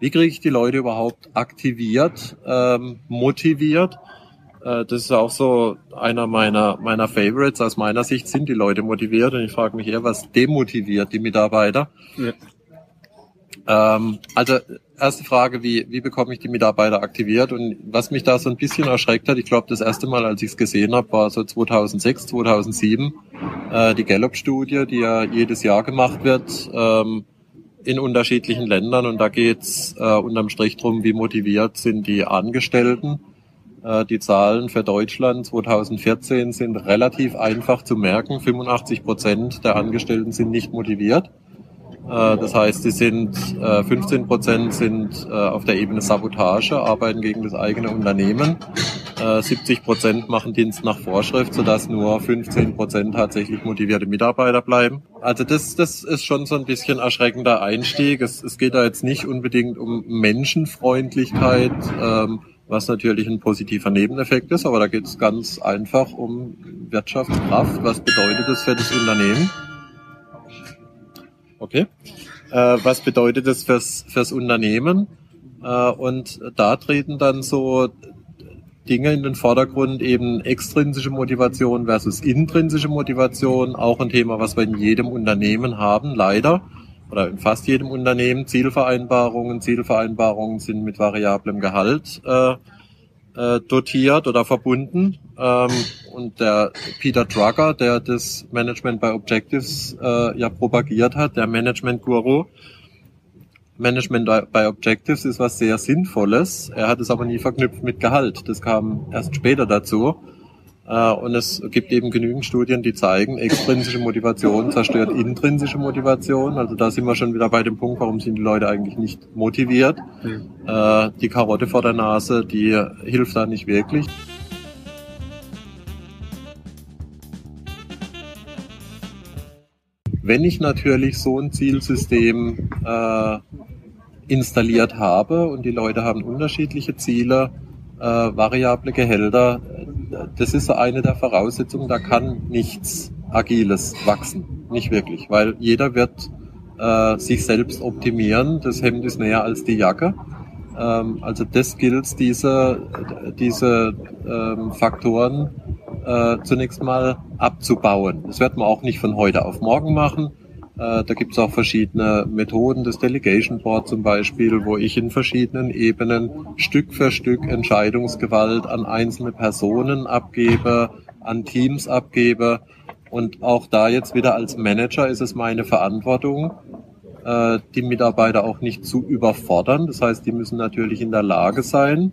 wie kriege ich die Leute überhaupt aktiviert, ähm, motiviert? Äh, das ist auch so einer meiner, meiner Favorites. Aus meiner Sicht sind die Leute motiviert und ich frage mich eher, was demotiviert die Mitarbeiter? Ja. Ähm, also erste Frage, wie, wie bekomme ich die Mitarbeiter aktiviert? Und was mich da so ein bisschen erschreckt hat, ich glaube, das erste Mal, als ich es gesehen habe, war so 2006, 2007, äh, die Gallup-Studie, die ja jedes Jahr gemacht wird ähm, in unterschiedlichen Ländern. Und da geht's äh, unterm Strich drum, wie motiviert sind die Angestellten. Äh, die Zahlen für Deutschland 2014 sind relativ einfach zu merken. 85 Prozent der Angestellten sind nicht motiviert. Äh, das heißt, sie sind 15 äh, Prozent sind äh, auf der Ebene Sabotage, arbeiten gegen das eigene Unternehmen. 70 Prozent machen Dienst nach Vorschrift, sodass nur 15 Prozent tatsächlich motivierte Mitarbeiter bleiben. Also das, das ist schon so ein bisschen erschreckender Einstieg. Es, es geht da jetzt nicht unbedingt um Menschenfreundlichkeit, ähm, was natürlich ein positiver Nebeneffekt ist, aber da geht es ganz einfach um Wirtschaftskraft. Was bedeutet das für das Unternehmen? Okay. Äh, was bedeutet das fürs, fürs Unternehmen? Äh, und da treten dann so Dinge in den Vordergrund, eben extrinsische Motivation versus intrinsische Motivation, auch ein Thema, was wir in jedem Unternehmen haben, leider, oder in fast jedem Unternehmen, Zielvereinbarungen. Zielvereinbarungen sind mit variablem Gehalt äh, äh, dotiert oder verbunden. Ähm, und der Peter Drucker, der das Management by Objectives äh, ja propagiert hat, der Management-Guru, Management by Objectives ist was sehr Sinnvolles. Er hat es aber nie verknüpft mit Gehalt. Das kam erst später dazu. Äh, und es gibt eben genügend Studien, die zeigen, extrinsische Motivation zerstört intrinsische Motivation. Also da sind wir schon wieder bei dem Punkt, warum sind die Leute eigentlich nicht motiviert. Mhm. Die Karotte vor der Nase, die hilft da nicht wirklich. Wenn ich natürlich so ein Zielsystem äh, installiert habe und die Leute haben unterschiedliche Ziele, äh, variable Gehälter, das ist eine der Voraussetzungen, da kann nichts Agiles wachsen. Nicht wirklich, weil jeder wird äh, sich selbst optimieren. Das Hemd ist näher als die Jacke. Ähm, also das gilt, diese, diese ähm, Faktoren äh, zunächst mal abzubauen. Das wird man auch nicht von heute auf morgen machen. Äh, da gibt es auch verschiedene Methoden, das Delegation Board zum Beispiel, wo ich in verschiedenen Ebenen Stück für Stück Entscheidungsgewalt an einzelne Personen abgebe, an Teams abgebe. Und auch da jetzt wieder als Manager ist es meine Verantwortung, äh, die Mitarbeiter auch nicht zu überfordern. Das heißt, die müssen natürlich in der Lage sein,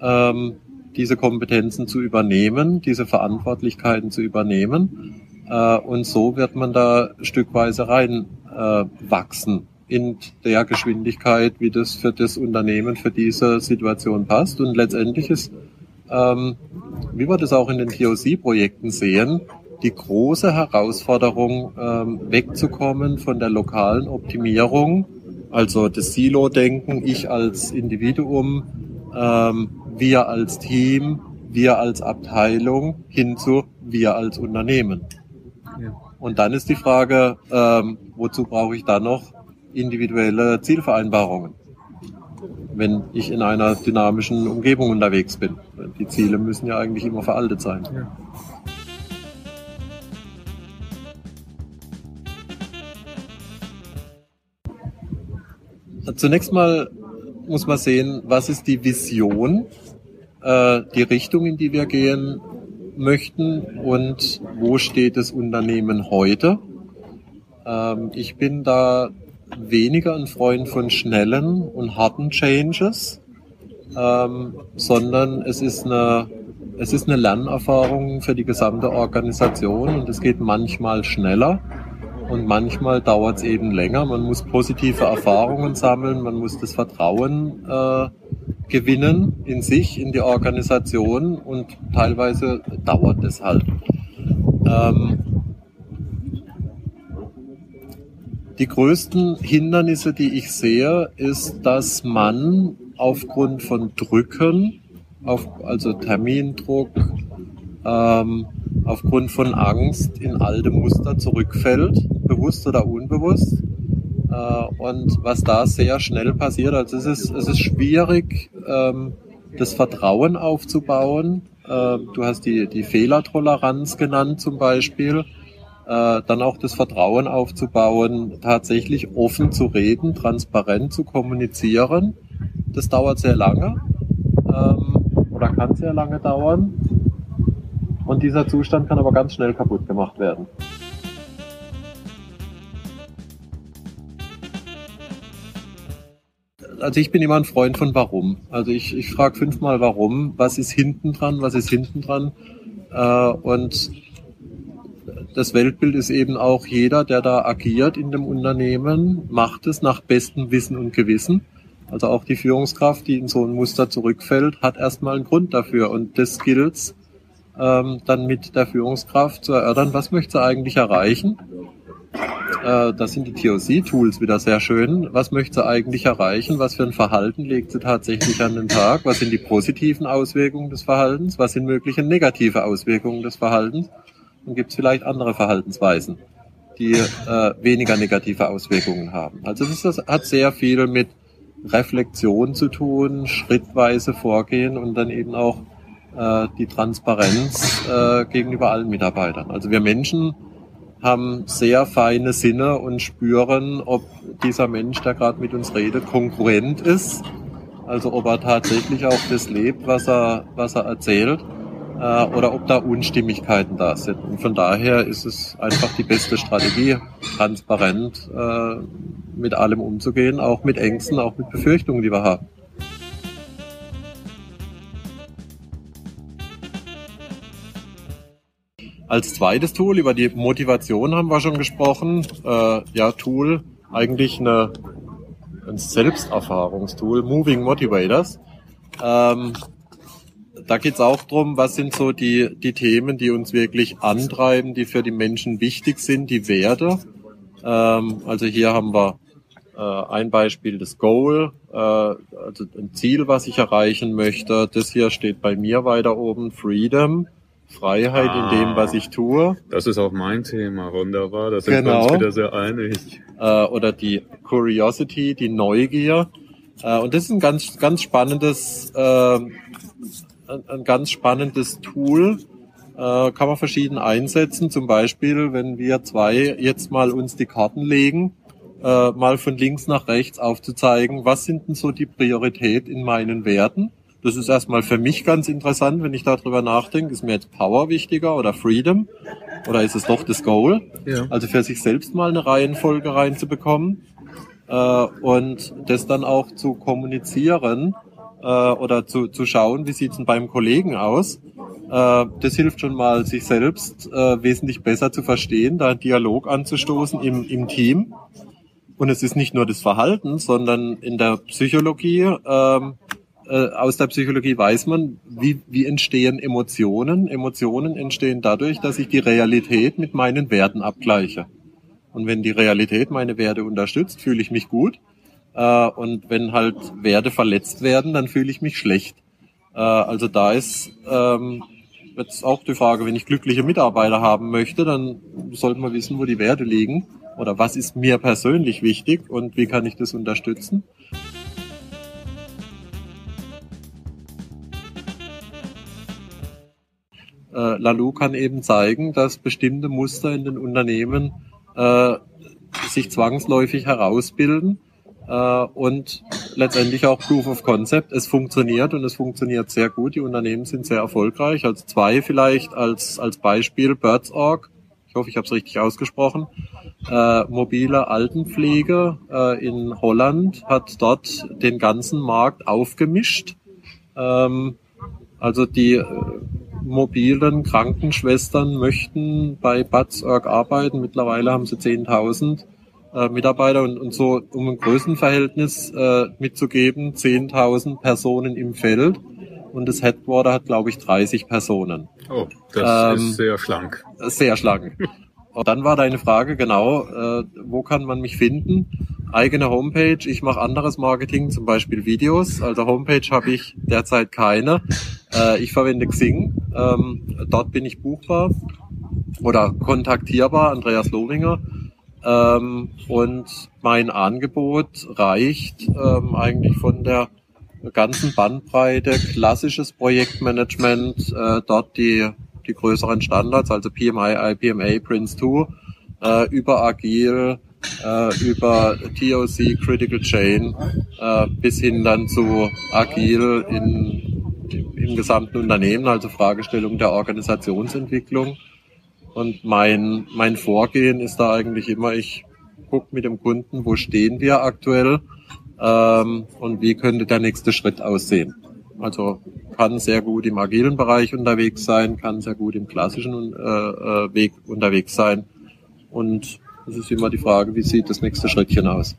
ähm, diese Kompetenzen zu übernehmen, diese Verantwortlichkeiten zu übernehmen äh, und so wird man da stückweise rein äh, wachsen in der Geschwindigkeit, wie das für das Unternehmen, für diese Situation passt. Und letztendlich ist, ähm, wie wir das auch in den TOC-Projekten sehen, die große Herausforderung, ähm, wegzukommen von der lokalen Optimierung, also das Silo-Denken, ich als Individuum, ähm, wir als Team, wir als Abteilung, hin zu wir als Unternehmen. Und dann ist die Frage, ähm, wozu brauche ich dann noch individuelle Zielvereinbarungen? wenn ich in einer dynamischen Umgebung unterwegs bin. Die Ziele müssen ja eigentlich immer veraltet sein. Ja. Zunächst mal muss man sehen, was ist die Vision, äh, die Richtung, in die wir gehen, möchten und wo steht das Unternehmen heute. Ähm, ich bin da weniger ein Freund von schnellen und harten Changes, ähm, sondern es ist eine es ist eine Lernerfahrung für die gesamte Organisation und es geht manchmal schneller und manchmal dauert es eben länger. Man muss positive Erfahrungen sammeln, man muss das Vertrauen äh, gewinnen in sich, in die Organisation und teilweise dauert es halt. Ähm, die größten Hindernisse, die ich sehe, ist, dass man aufgrund von Drücken, auf, also Termindruck, ähm, aufgrund von Angst in alte Muster zurückfällt, bewusst oder unbewusst. Äh, und was da sehr schnell passiert, also es ist, es ist schwierig, ähm, das Vertrauen aufzubauen. Äh, du hast die, die Fehlertoleranz genannt zum Beispiel. Äh, dann auch das Vertrauen aufzubauen, tatsächlich offen zu reden, transparent zu kommunizieren. Das dauert sehr lange ähm, oder kann sehr lange dauern. Und dieser Zustand kann aber ganz schnell kaputt gemacht werden. Also ich bin immer ein Freund von warum. Also ich, ich frage fünfmal warum, was ist hinten dran, was ist hinten dran. Äh, und das Weltbild ist eben auch jeder, der da agiert in dem Unternehmen, macht es nach bestem Wissen und Gewissen. Also auch die Führungskraft, die in so ein Muster zurückfällt, hat erstmal einen Grund dafür. Und das gilt ähm, dann mit der Führungskraft zu erörtern, was möchte sie eigentlich erreichen äh, das sind die TOC-Tools wieder sehr schön. Was möchte sie eigentlich erreichen? Was für ein Verhalten legt sie tatsächlich an den Tag? Was sind die positiven Auswirkungen des Verhaltens? Was sind mögliche negative Auswirkungen des Verhaltens? Und gibt es vielleicht andere Verhaltensweisen, die äh, weniger negative Auswirkungen haben? Also das, das hat sehr viel mit Reflexion zu tun, schrittweise vorgehen und dann eben auch äh, die Transparenz äh, gegenüber allen Mitarbeitern. Also wir Menschen haben sehr feine Sinne und spüren, ob dieser Mensch, der gerade mit uns redet, konkurrent ist. Also ob er tatsächlich auch das lebt, was er, was er erzählt, äh, oder ob da Unstimmigkeiten da sind. Und von daher ist es einfach die beste Strategie, transparent äh, mit allem umzugehen, auch mit Ängsten, auch mit Befürchtungen, die wir haben. Als zweites Tool, über die Motivation haben wir schon gesprochen. Äh, ja, Tool, eigentlich eine, ein Selbsterfahrungstool, Moving Motivators. Ähm, da geht's auch drum, was sind so die, die Themen, die uns wirklich antreiben, die für die Menschen wichtig sind, die Werte. Ähm, also hier haben wir äh, ein Beispiel das Goal, äh, also ein Ziel, was ich erreichen möchte. Das hier steht bei mir weiter oben, Freedom. Freiheit ah, in dem, was ich tue. Das ist auch mein Thema, wunderbar. Da sind genau. wir uns wieder sehr einig. Äh, oder die Curiosity, die Neugier. Äh, und das ist ein ganz, ganz spannendes, äh, ein, ein, ganz spannendes Tool. Äh, kann man verschieden einsetzen. Zum Beispiel, wenn wir zwei jetzt mal uns die Karten legen, äh, mal von links nach rechts aufzuzeigen, was sind denn so die Priorität in meinen Werten? Das ist erstmal für mich ganz interessant, wenn ich darüber nachdenke. Ist mir jetzt Power wichtiger oder Freedom? Oder ist es doch das Goal? Ja. Also für sich selbst mal eine Reihenfolge reinzubekommen äh, und das dann auch zu kommunizieren äh, oder zu, zu schauen, wie sieht's denn beim Kollegen aus. Äh, das hilft schon mal, sich selbst äh, wesentlich besser zu verstehen, da einen Dialog anzustoßen im, im Team. Und es ist nicht nur das Verhalten, sondern in der Psychologie ähm, äh, aus der Psychologie weiß man, wie, wie entstehen Emotionen. Emotionen entstehen dadurch, dass ich die Realität mit meinen Werten abgleiche. Und wenn die Realität meine Werte unterstützt, fühle ich mich gut. Äh, und wenn halt Werte verletzt werden, dann fühle ich mich schlecht. Äh, also da ist ähm, jetzt auch die Frage, wenn ich glückliche Mitarbeiter haben möchte, dann sollte man wissen, wo die Werte liegen oder was ist mir persönlich wichtig und wie kann ich das unterstützen. Äh, Lalu kann eben zeigen, dass bestimmte Muster in den Unternehmen äh, sich zwangsläufig herausbilden äh, und letztendlich auch Proof of Concept. Es funktioniert und es funktioniert sehr gut. Die Unternehmen sind sehr erfolgreich. Also zwei vielleicht als, als Beispiel Birds.org. Ich hoffe, ich habe es richtig ausgesprochen. Äh, mobile Altenpflege äh, in Holland hat dort den ganzen Markt aufgemischt. Ähm, also die äh, mobilen Krankenschwestern möchten bei Batzorg arbeiten. Mittlerweile haben sie 10.000 äh, Mitarbeiter und, und so, um ein Größenverhältnis äh, mitzugeben, 10.000 Personen im Feld und das Headquarter hat, glaube ich, 30 Personen. Oh, das ähm, ist sehr schlank. Sehr schlank. Und dann war deine Frage genau, äh, wo kann man mich finden? Eigene Homepage, ich mache anderes Marketing, zum Beispiel Videos. Also Homepage habe ich derzeit keine. Äh, ich verwende Xing. Ähm, dort bin ich buchbar oder kontaktierbar, Andreas Lowinger. Ähm, und mein Angebot reicht ähm, eigentlich von der ganzen Bandbreite, klassisches Projektmanagement, äh, dort die, die größeren Standards, also PMI, IPMA, Prince 2, äh, über Agil, äh, über TOC, Critical Chain, äh, bis hin dann zu Agil in, im gesamten Unternehmen, also Fragestellung der Organisationsentwicklung. Und mein, mein Vorgehen ist da eigentlich immer, ich gucke mit dem Kunden, wo stehen wir aktuell ähm, und wie könnte der nächste Schritt aussehen. Also kann sehr gut im agilen Bereich unterwegs sein, kann sehr gut im klassischen äh, äh Weg unterwegs sein. Und es ist immer die Frage, wie sieht das nächste Schrittchen aus?